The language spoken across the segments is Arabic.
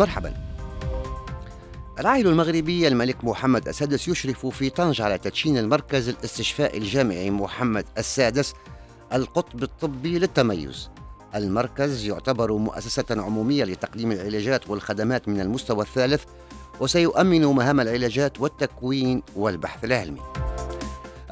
مرحبا. العائل المغربي الملك محمد السادس يشرف في طنجة على تدشين المركز الاستشفائي الجامعي محمد السادس القطب الطبي للتميز. المركز يعتبر مؤسسة عمومية لتقديم العلاجات والخدمات من المستوى الثالث وسيؤمن مهام العلاجات والتكوين والبحث العلمي.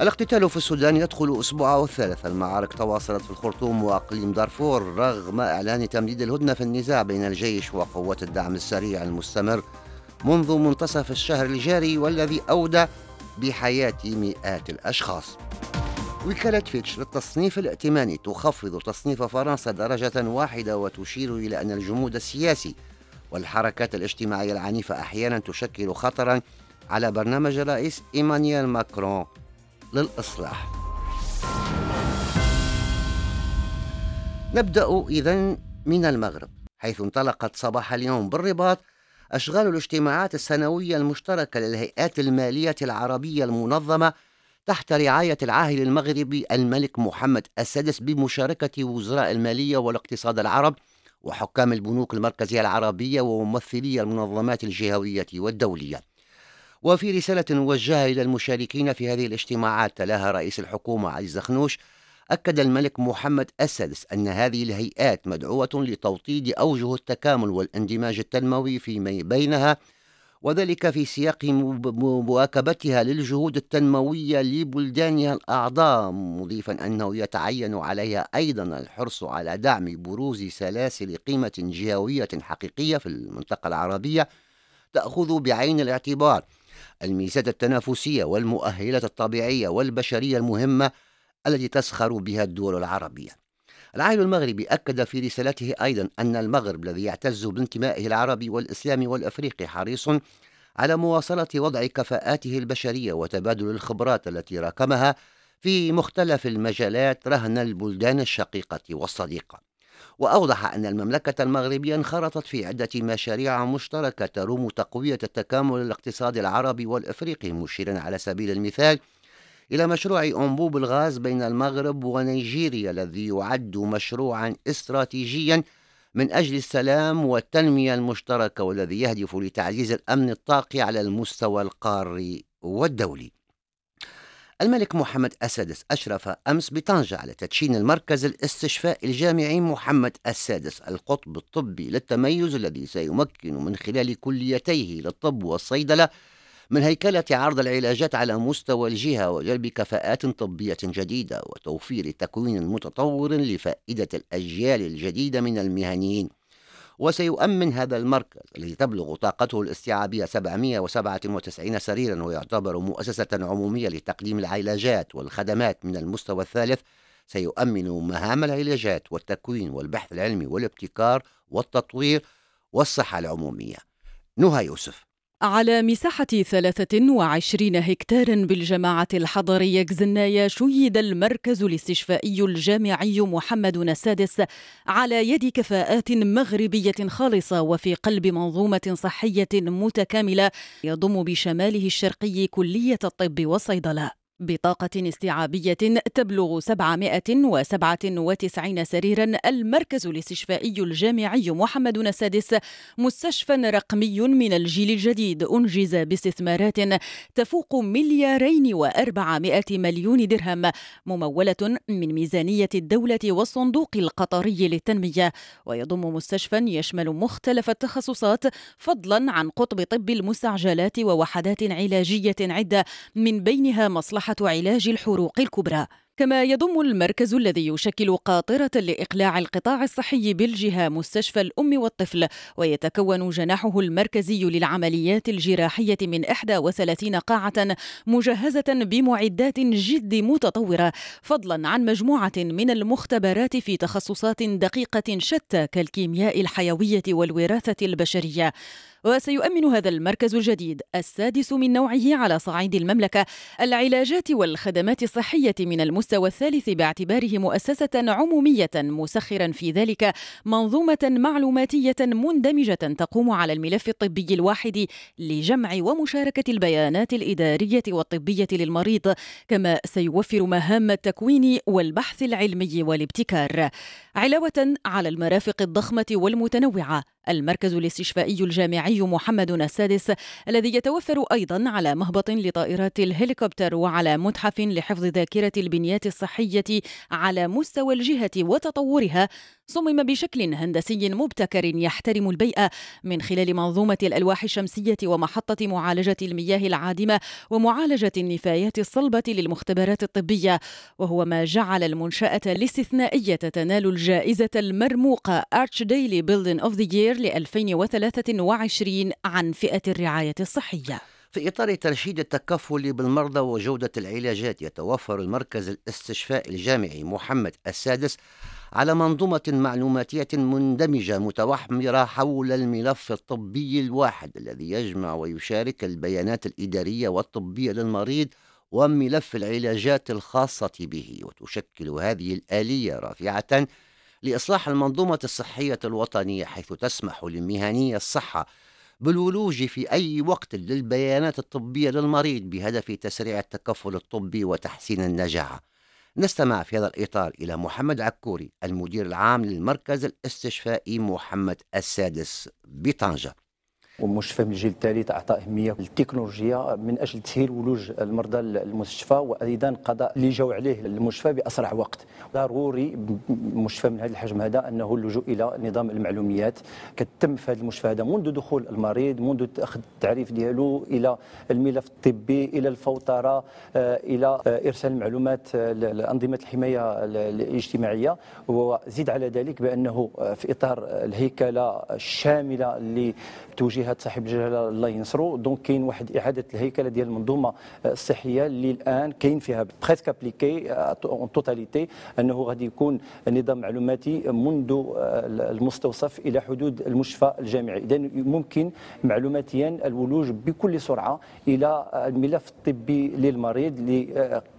الاقتتال في السودان يدخل أسبوعه الثالث المعارك تواصلت في الخرطوم وأقليم دارفور رغم إعلان تمديد الهدنة في النزاع بين الجيش وقوات الدعم السريع المستمر منذ منتصف الشهر الجاري والذي أودى بحياة مئات الأشخاص. وكالة فيتش للتصنيف الائتماني تخفض تصنيف فرنسا درجة واحدة وتشير إلى أن الجمود السياسي والحركات الاجتماعية العنيفة أحيانا تشكل خطرا على برنامج الرئيس إيمانويل ماكرون. للإصلاح. نبدأ إذا من المغرب حيث انطلقت صباح اليوم بالرباط أشغال الاجتماعات السنوية المشتركة للهيئات المالية العربية المنظمة تحت رعاية العاهل المغربي الملك محمد السادس بمشاركة وزراء المالية والاقتصاد العرب وحكام البنوك المركزية العربية وممثلي المنظمات الجهوية والدولية. وفي رسالة موجهة إلى المشاركين في هذه الاجتماعات تلاها رئيس الحكومة علي الزخنوش أكد الملك محمد السادس أن هذه الهيئات مدعوة لتوطيد أوجه التكامل والاندماج التنموي فيما بينها وذلك في سياق مواكبتها للجهود التنموية لبلدانها الأعضاء مضيفا أنه يتعين عليها أيضا الحرص على دعم بروز سلاسل قيمة جهوية حقيقية في المنطقة العربية تأخذ بعين الاعتبار. الميزات التنافسية والمؤهلات الطبيعية والبشرية المهمة التي تسخر بها الدول العربية. العائل المغربي أكد في رسالته أيضا أن المغرب الذي يعتز بانتمائه العربي والإسلامي والأفريقي حريص على مواصلة وضع كفاءاته البشرية وتبادل الخبرات التي راكمها في مختلف المجالات رهن البلدان الشقيقة والصديقة. وأوضح أن المملكة المغربية انخرطت في عدة مشاريع مشتركة تروم تقوية التكامل الاقتصادي العربي والإفريقي مشيرا على سبيل المثال إلى مشروع أنبوب الغاز بين المغرب ونيجيريا الذي يعد مشروعا استراتيجيا من أجل السلام والتنمية المشتركة والذي يهدف لتعزيز الأمن الطاقي على المستوى القاري والدولي. الملك محمد السادس أشرف أمس بطنجة على تدشين المركز الاستشفائي الجامعي محمد السادس القطب الطبي للتميز الذي سيمكن من خلال كليتيه للطب والصيدلة من هيكلة عرض العلاجات على مستوى الجهة وجلب كفاءات طبية جديدة وتوفير تكوين متطور لفائدة الأجيال الجديدة من المهنيين. وسيؤمن هذا المركز الذي تبلغ طاقته الاستيعابية 797 سريرا ويعتبر مؤسسة عمومية لتقديم العلاجات والخدمات من المستوى الثالث. سيؤمن مهام العلاجات والتكوين والبحث العلمي والابتكار والتطوير والصحة العمومية. نهى يوسف. على مساحة 23 هكتار بالجماعة الحضرية جزنايا شيد المركز الاستشفائي الجامعي محمد السادس على يد كفاءات مغربية خالصة وفي قلب منظومة صحية متكاملة يضم بشماله الشرقي كلية الطب والصيدلة بطاقة استيعابية تبلغ 797 سريرا. المركز الاستشفائي الجامعي محمد السادس مستشفى رقمي من الجيل الجديد أنجز باستثمارات تفوق مليارين وأربعمائة مليون درهم ممولة من ميزانية الدولة والصندوق القطري للتنمية. ويضم مستشفى يشمل مختلف التخصصات فضلا عن قطب طب المستعجلات ووحدات علاجية عدة من بينها مصلحة علاج الحروق الكبرى. كما يضم المركز الذي يشكل قاطرة لإقلاع القطاع الصحي بالجهة مستشفى الأم والطفل ويتكون جناحه المركزي للعمليات الجراحية من 31 قاعة مجهزة بمعدات جد متطورة فضلا عن مجموعة من المختبرات في تخصصات دقيقة شتى كالكيمياء الحيوية والوراثة البشرية. وسيؤمن هذا المركز الجديد السادس من نوعه على صعيد المملكة. العلاجات والخدمات الصحية من المستوى الثالث باعتباره مؤسسة عمومية مسخرا في ذلك منظومة معلوماتية مندمجة تقوم على الملف الطبي الواحد لجمع ومشاركة البيانات الإدارية والطبية للمريض كما سيوفر مهام التكوين والبحث العلمي والابتكار. علاوة على المرافق الضخمة والمتنوعة المركز الاستشفائي الجامعي محمد السادس الذي يتوفر أيضا على مهبط لطائرات الهليكوبتر وعلى متحف لحفظ ذاكرة البنيات الصحية على مستوى الجهة وتطورها. صمم بشكل هندسي مبتكر يحترم البيئة من خلال منظومة الألواح الشمسية ومحطة معالجة المياه العادمة ومعالجة النفايات الصلبة للمختبرات الطبية. وهو ما جعل المنشأة الاستثنائية تنال الجائزة المرموقة Arch Daily Building of the Year ل 2023 عن فئة الرعاية الصحية. في إطار ترشيد التكفل بالمرضى وجودة العلاجات يتوفر المركز الاستشفاء الجامعي محمد السادس على منظومة معلوماتية مندمجة متوحمرة حول الملف الطبي الواحد الذي يجمع ويشارك البيانات الإدارية والطبية للمريض وملف العلاجات الخاصة به وتشكل هذه الآلية رافعة لإصلاح المنظومة الصحية الوطنية حيث تسمح لمهني الصحة بالولوج في أي وقت للبيانات الطبية للمريض بهدف تسريع التكفل الطبي وتحسين النجاعة نستمع في هذا الإطار إلى محمد عكوري المدير العام للمركز الاستشفائي محمد السادس بطنجة. ومستشفى من الجيل الثالث أعطى أهمية للتكنولوجيا من أجل تسهيل ولوج المرضى المستشفى وأيضا قضاء اللي جاوا عليه المستشفى بأسرع وقت. ضروري مستشفى من هذا الحجم هذا أنه اللجوء إلى نظام المعلوميات. كتم في هذا المستشفى هذا منذ دخول المريض منذ اخذ التعريف ديالو إلى الملف الطبي إلى الفوترة آه، إلى آه، إرسال المعلومات لأنظمة الحماية الاجتماعية. وزيد على ذلك بأنه في إطار الهيكلة الشاملة اللي توجيه جهة صاحب الجلاله الله ينصرو. donc كاين واحد إعادة الهيكلة ديال المنظومة الصحية اللي الآن كاين فيها presque appliqué en totalité أنه غادي يكون نظام معلوماتي منذ المستوصف إلى حدود المشفى الجامعي. اذا ممكن معلوماتيا الولوج بكل سرعة إلى الملف الطبي للمريض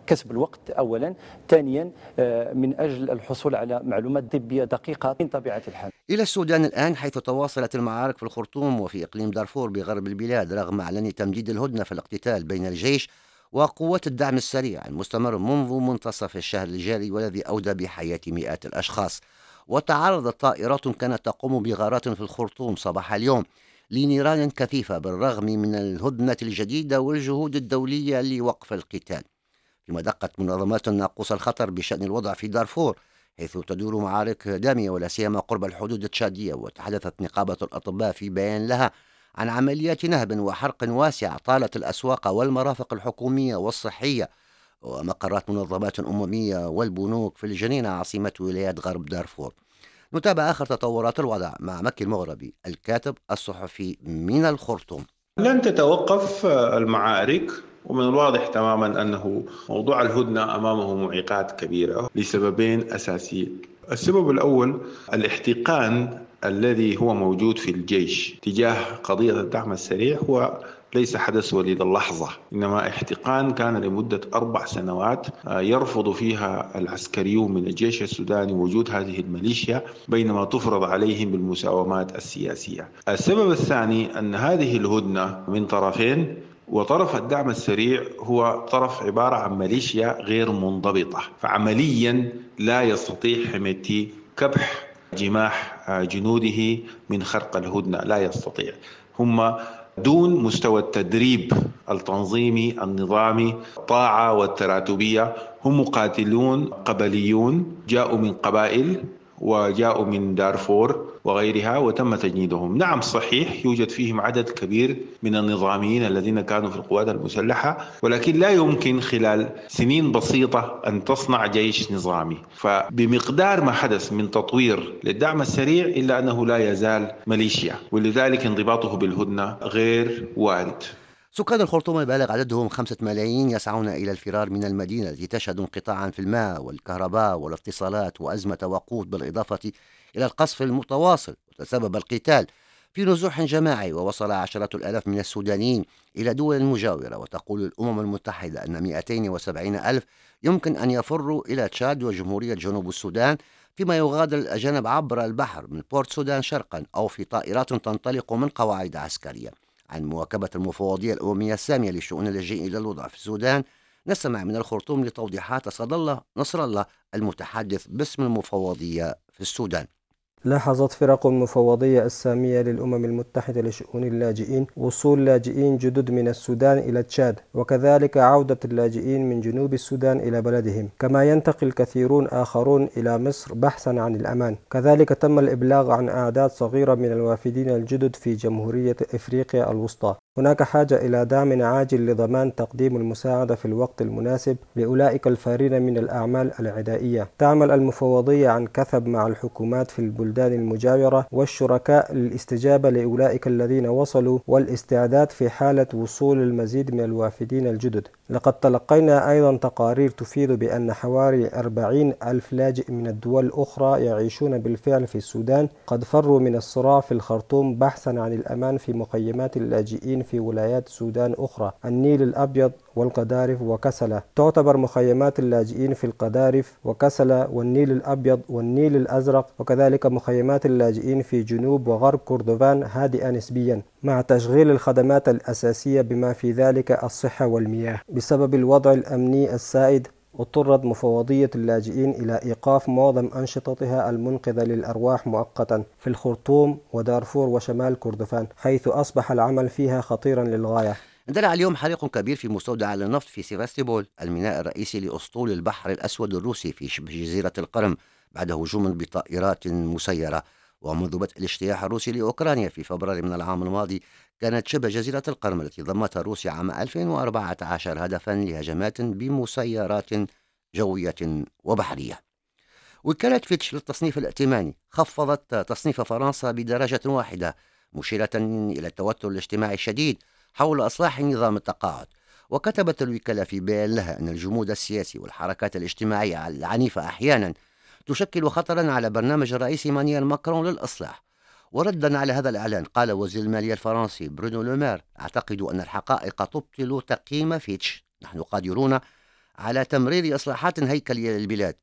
كسب الوقت اولا ثانيا آه، من أجل الحصول على معلومات طبية دقيقة من طبيعة الحال. إلى السودان الآن حيث تواصلت المعارك في الخرطوم وفي إقليم دارفور بغرب البلاد رغم إعلان تمديد الهدنة في الاقتتال بين الجيش وقوات الدعم السريع المستمر منذ منتصف الشهر الجاري والذي أودى بحياة مئات الأشخاص. وتعرضت طائرات كانت تقوم بغارات في الخرطوم صباح اليوم لنيران كثيفة بالرغم من الهدنة الجديدة والجهود الدولية لوقف القتال. فيما دقت منظمات ناقوس الخطر بشأن الوضع في دارفور حيث تدور معارك دامية ولا سيما قرب الحدود التشادية وتحدثت نقابة الأطباء في بيان لها عن عمليات نهب وحرق واسعة طالت الأسواق والمرافق الحكومية والصحية ومقرات منظمات أممية والبنوك في الجنينة عاصمة ولايات غرب دارفور. نتابع آخر تطورات الوضع مع مكي المغربي الكاتب الصحفي من الخرطوم لن تتوقف المعارك ومن الواضح تماما أنه موضوع الهدنة أمامه معيقات كبيرة لسببين أساسيين. السبب الأول الاحتقان الذي هو موجود في الجيش تجاه قضية الدعم السريع هو ليس حدث وليد اللحظة إنما احتقان كان لمدة أربع سنوات آه، يرفض فيها العسكريون من الجيش السوداني وجود هذه الميليشيا بينما تفرض عليهم بالمساومات السياسية. السبب الثاني أن هذه الهدنة من طرفين وطرف الدعم السريع هو طرف عبارة عن ميليشيا غير منضبطة فعمليا لا يستطيع حميتي كبح جماح آه، جنوده من خرق الهدنة لا يستطيع. هم دون مستوى التدريب التنظيمي النظامي الطاعة والتراتبية هم مقاتلون قبليون جاءوا من قبائل وجاءوا من دارفور وغيرها وتم تجنيدهم. نعم صحيح يوجد فيهم عدد كبير من النظاميين الذين كانوا في القوات المسلحة ولكن لا يمكن خلال سنين بسيطة أن تصنع جيش نظامي. فبمقدار ما حدث من تطوير للدعم السريع إلا أنه لا يزال ميليشيا ولذلك انضباطه بالهدنة غير وارد. سكان الخرطوم البالغ عددهم خمسة ملايين يسعون إلى الفرار من المدينة التي تشهد انقطاعا في الماء والكهرباء والاتصالات وأزمة وقود بالإضافة إلى القصف المتواصل وتسبب القتال في نزوح جماعي ووصل عشرات الآلاف من السودانيين إلى دول مجاورة. وتقول الأمم المتحدة أن 270 ألف يمكن أن يفروا إلى تشاد وجمهورية جنوب السودان فيما يغادر الأجانب عبر البحر من بورت سودان شرقا أو في طائرات تنطلق من قواعد عسكرية. عن مواكبة المفوضية الأممية السامية لشؤون اللاجئين إلى الوضع في السودان نستمع من الخرطوم لتوضيحات صدى الله نصر الله المتحدث باسم المفوضية في السودان. لاحظت فرق المفوضية السامية للأمم المتحدة لشؤون اللاجئين وصول لاجئين جدد من السودان إلى تشاد وكذلك عودة اللاجئين من جنوب السودان إلى بلدهم. كما ينتقل كثيرون آخرون إلى مصر بحثا عن الأمان. كذلك تم الإبلاغ عن أعداد صغيرة من الوافدين الجدد في جمهورية إفريقيا الوسطى. هناك حاجة إلى دعم عاجل لضمان تقديم المساعدة في الوقت المناسب لأولئك الفارين من الأعمال العدائية. تعمل المفوضية عن كثب مع الحكومات في البلدان المجاورة والشركاء للاستجابة لأولئك الذين وصلوا والاستعداد في حالة وصول المزيد من الوافدين الجدد. لقد تلقينا أيضا تقارير تفيد بأن حوالي 40 ألف لاجئ من الدول الأخرى يعيشون بالفعل في السودان. قد فروا من الصراع في الخرطوم بحثا عن الأمان في مخيمات اللاجئين في ولايات السودان أخرى. النيل الأبيض والقدارف وكسلة تعتبر مخيمات اللاجئين في القدارف وكسلة والنيل الأبيض والنيل الأزرق وكذلك مخيمات اللاجئين في جنوب وغرب كردفان هادئة نسبيا مع تشغيل الخدمات الأساسية بما في ذلك الصحة والمياه. بسبب الوضع الأمني السائد اضطرت مفوضية اللاجئين إلى إيقاف معظم أنشطتها المنقذة للأرواح مؤقتا في الخرطوم ودارفور وشمال كردفان حيث أصبح العمل فيها خطيرا للغاية. اندلع اليوم حريق كبير في مستودع النفط في سيفاستوبول الميناء الرئيسي لأسطول البحر الأسود الروسي في شبه جزيرة القرم بعد هجوم بطائرات مسيرة. ومنذ بدء الاجتياح الروسي لأوكرانيا في فبراير من العام الماضي كانت شبه جزيرة القرم التي ضمتها روسيا عام 2014 هدفا لهجمات بمسيرات جوية وبحرية. وكالة فيتش للتصنيف الائتماني خفضت تصنيف فرنسا بدرجة واحدة مشيرة إلى التوتر الاجتماعي الشديد. حول إصلاح نظام التقاعد. وكتبت الوكالة في بيان لها أن الجمود السياسي والحركات الاجتماعية العنيفة أحيانا تشكل خطرا على برنامج الرئيس مانويل ماكرون للإصلاح. وردا على هذا الإعلان قال وزير المالية الفرنسي برونو لومير أعتقد أن الحقائق تبطل تقييم فيتش. نحن قادرون على تمرير إصلاحات هيكلية للبلاد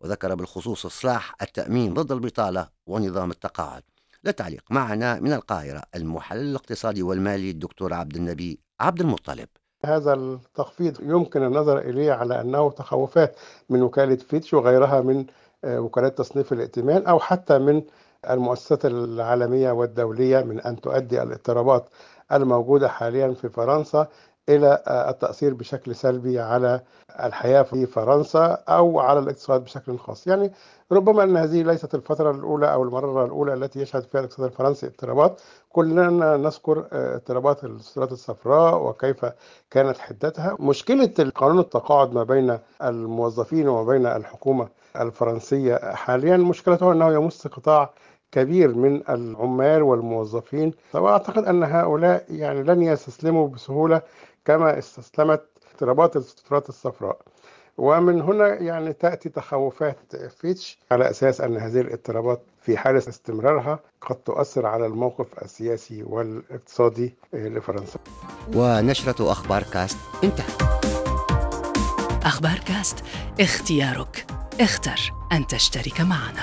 وذكر بالخصوص إصلاح التأمين ضد البطالة ونظام التقاعد. للتعليق معنا من القاهرة المحلل الاقتصادي والمالي الدكتور عبد النبي عبد المطلب. هذا التخفيض يمكن النظر إليه على أنه تخوفات من وكالة فيتش وغيرها من وكالات تصنيف الائتمان أو حتى من المؤسسات العالمية والدولية من أن تؤدي الاضطرابات الموجودة حاليا في فرنسا. إلى التأثير بشكل سلبي على الحياة في فرنسا أو على الاقتصاد بشكل خاص. يعني ربما أن هذه ليست الفترة الأولى أو المرة الأولى التي يشهد فيها الاقتصاد الفرنسي اضطرابات. كلنا نذكر اضطرابات السترات الصفراء وكيف كانت حدتها. مشكلة قانون التقاعد ما بين الموظفين وما بين الحكومة الفرنسية حاليا مشكلته أنه يمس قطاع كبير من العمال والموظفين. وأعتقد أن هؤلاء يعني لن يستسلموا بسهولة كما استسلمت اضطرابات السترات الصفراء. ومن هنا يعني تأتي تخوفات فيتش على أساس أن هذه الاضطرابات في حالة استمرارها قد تؤثر على الموقف السياسي والاقتصادي لفرنسا. ونشرة أخبار كاست انتهت. أخبار كاست اختيارك. اختر أن تشترك معنا.